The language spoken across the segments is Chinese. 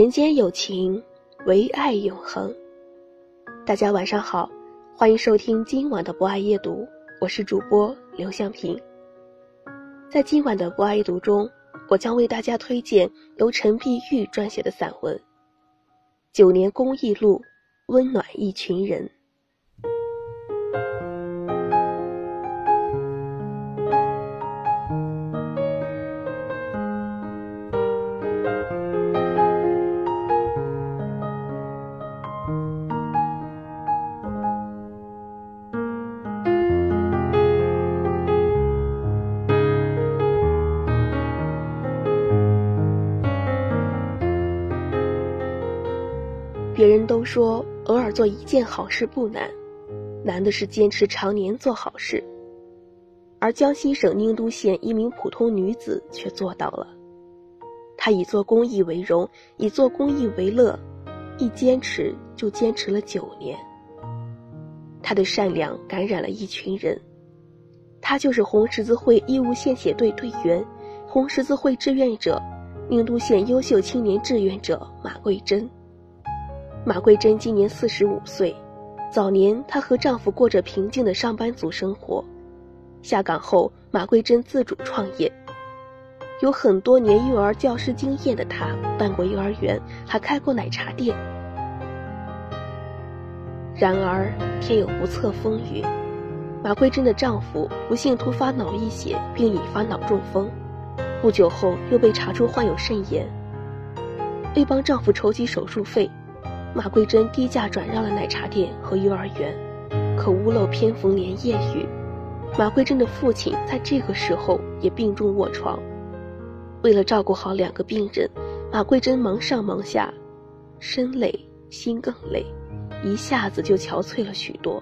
人间有情，唯爱永恒。大家晚上好，欢迎收听今晚的博爱夜读，我是主播刘向平。在今晚的博爱夜读中，我将为大家推荐由陈碧玉撰写的散文《九年公益路，温暖一群人》。都说，偶尔做一件好事不难，难的是坚持常年做好事。而江西省宁都县一名普通女子却做到了。她以做公益为荣，以做公益为乐，一坚持就坚持了九年。她的善良感染了一群人，她就是红十字会义务献血队队员、红十字会志愿者、宁都县优秀青年志愿者马桂珍。马桂珍今年四十五岁，早年她和丈夫过着平静的上班族生活。下岗后，马桂珍自主创业。有很多年幼儿教师经验的她，办过幼儿园，还开过奶茶店。然而天有不测风云，马桂珍的丈夫不幸突发脑溢血，并引发脑中风，不久后又被查出患有肾炎。为帮丈夫筹集手术费。马桂珍低价转让了奶茶店和幼儿园，可屋漏偏逢连夜雨，马桂珍的父亲在这个时候也病重卧床。为了照顾好两个病人，马桂珍忙上忙下，身累心更累，一下子就憔悴了许多。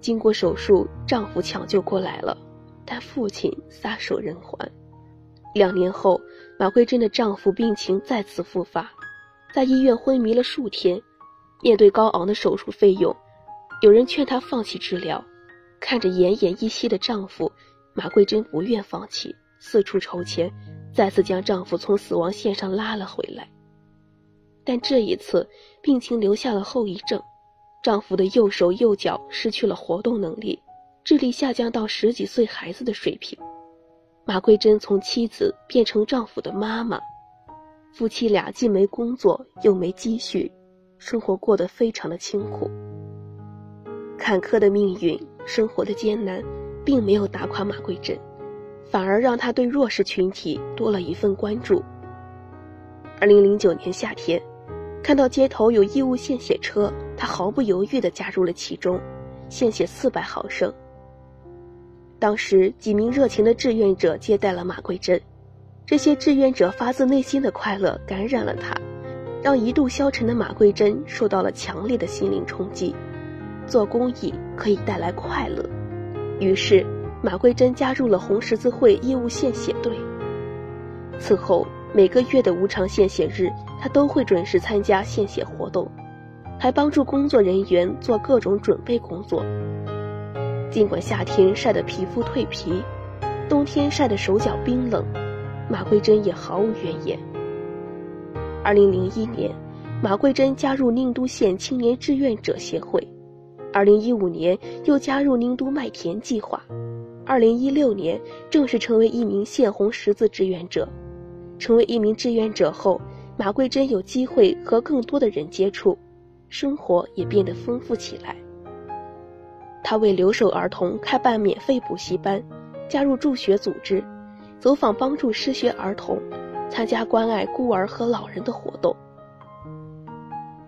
经过手术，丈夫抢救过来了，但父亲撒手人寰。两年后，马桂珍的丈夫病情再次复发。在医院昏迷了数天，面对高昂的手术费用，有人劝她放弃治疗。看着奄奄一息的丈夫，马桂珍不愿放弃，四处筹钱，再次将丈夫从死亡线上拉了回来。但这一次，病情留下了后遗症，丈夫的右手右脚失去了活动能力，智力下降到十几岁孩子的水平。马桂珍从妻子变成丈夫的妈妈。夫妻俩既没工作又没积蓄，生活过得非常的清苦。坎坷的命运，生活的艰难，并没有打垮马桂珍，反而让她对弱势群体多了一份关注。二零零九年夏天，看到街头有义务献血车，他毫不犹豫地加入了其中，献血四百毫升。当时几名热情的志愿者接待了马桂珍。这些志愿者发自内心的快乐感染了他，让一度消沉的马桂珍受到了强烈的心灵冲击。做公益可以带来快乐，于是马桂珍加入了红十字会义务献血队。此后每个月的无偿献血日，他都会准时参加献血活动，还帮助工作人员做各种准备工作。尽管夏天晒得皮肤蜕皮，冬天晒得手脚冰冷。马桂珍也毫无怨言。二零零一年，马桂珍加入宁都县青年志愿者协会；二零一五年又加入宁都麦田计划；二零一六年正式成为一名县红十字志愿者。成为一名志愿者后，马桂珍有机会和更多的人接触，生活也变得丰富起来。他为留守儿童开办免费补习班，加入助学组织，走访帮助失学儿童，参加关爱孤儿和老人的活动。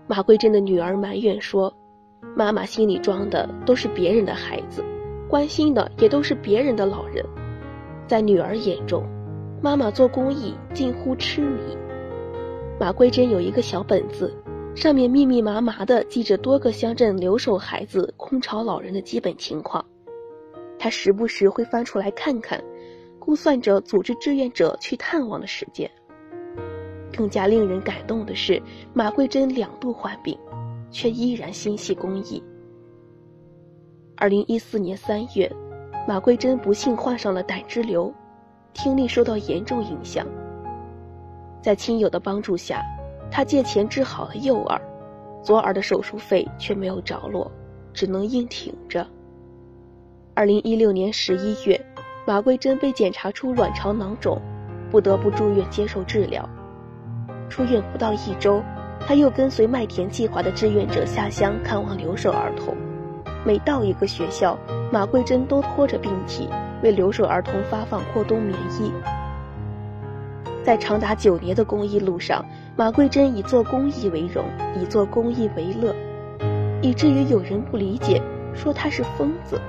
马桂珍的女儿埋怨说：“妈妈心里装的都是别人的孩子，关心的也都是别人的老人。”在女儿眼中，妈妈做公益近乎痴迷。马桂珍有一个小本子，上面密密麻麻地记着多个乡镇留守孩子、空巢老人的基本情况。她时不时会翻出来看看，估算着组织志愿者去探望的时间。更加令人感动的是，马桂珍两度患病，却依然心系公益。二零一四年三月。马桂珍不幸患上了胆汁瘤，听力受到严重影响。在亲友的帮助下，他借钱治好了右耳，左耳的手术费却没有着落，只能硬挺着。二零一六年十一月，马桂珍被检查出卵巢囊肿，不得不住院接受治疗。出院不到一周，他又跟随麦田计划的志愿者下乡看望留守儿童。每到一个学校，马桂珍都拖着病体为留守儿童发放过冬棉衣。在长达九年的公益路上，马桂珍以做公益为荣，以做公益为乐，以至于有人不理解，说他是疯子。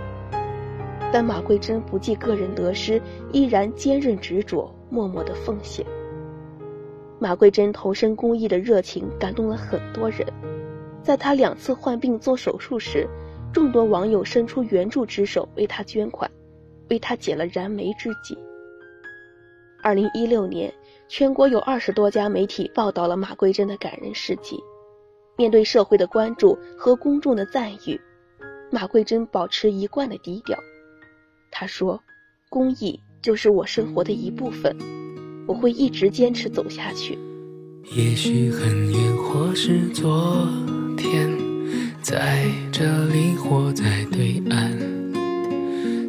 但马桂珍不计个人得失，依然坚韧执着，默默的奉献。马桂珍投身公益的热情感动了很多人，在他两次患病做手术时。众多网友伸出援助之手为他捐款，为他解了燃眉之急。二零一六年，全国有二十多家媒体报道了马桂珍的感人事迹。面对社会的关注和公众的赞誉，马桂珍保持一贯的低调。他说：“公益就是我生活的一部分，我会一直坚持走下去。”也许很远，或是昨天。在这里或在对岸，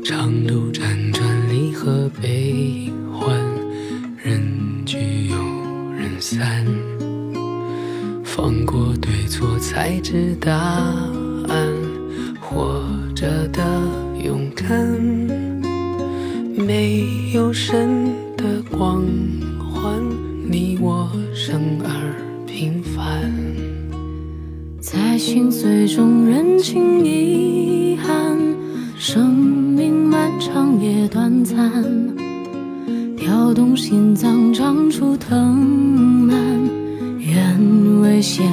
长路辗转，离合悲欢，人聚又人散。放过对错，才知答光环，你我生而平凡。在心碎中认清遗憾，生命漫长也短暂，跳动心脏长出藤蔓，愿为险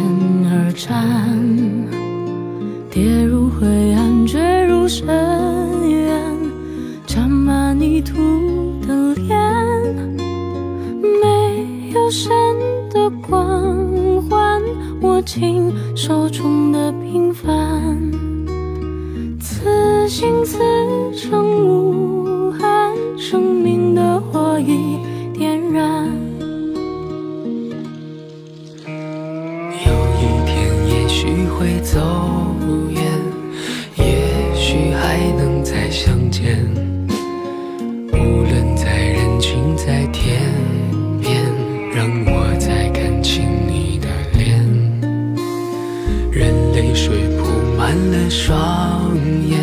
而战，的火已点燃。有一天也许会走远，也许还能再相见。无论在人群在天边，让我再看清你的脸。任泪水铺满了双眼，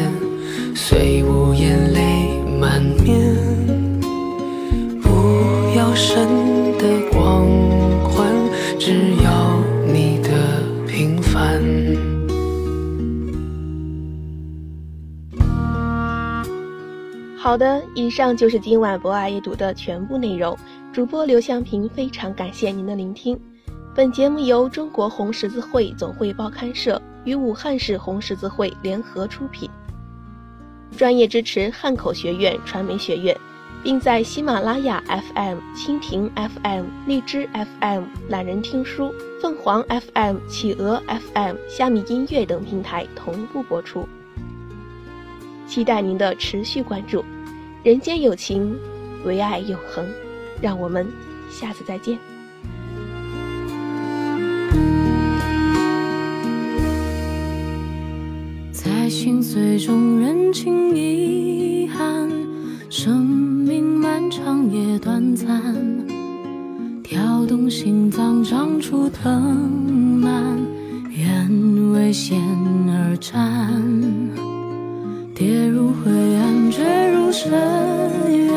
虽无言泪满面。神的光环，只要你的平凡。好的，以上就是今晚博爱阅读的全部内容。主播刘向平非常感谢您的聆听。本节目由中国红十字会总会报刊社与武汉市红十字会联合出品，专业支持汉口学院传媒学院，并在喜马拉雅 FM、蜻蜓 FM、荔枝 FM、懒人听书、凤凰 FM、企鹅 FM、虾米音乐等平台同步播出。期待您的持续关注。人间有情，唯爱永恒。让我们下次再见。在心碎中认清遗憾，生也短暂。跳动心脏长出藤蔓，愿为险而战，跌入灰暗，坠入深渊，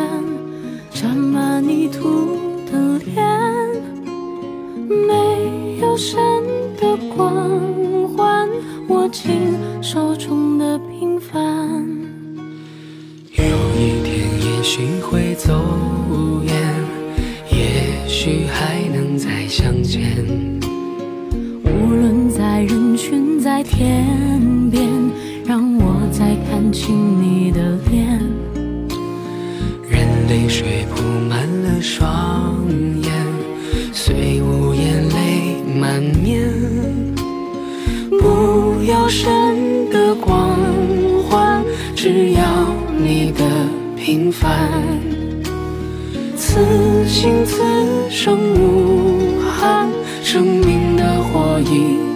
沾满泥土的脸，没有神的光环，握紧手中的平凡。有一天，也许会边，让我再看清你的脸。任泪水铺满了双眼，虽无言泪满面。不要神的光环，只要你的平凡。此心此生无憾，生命的火已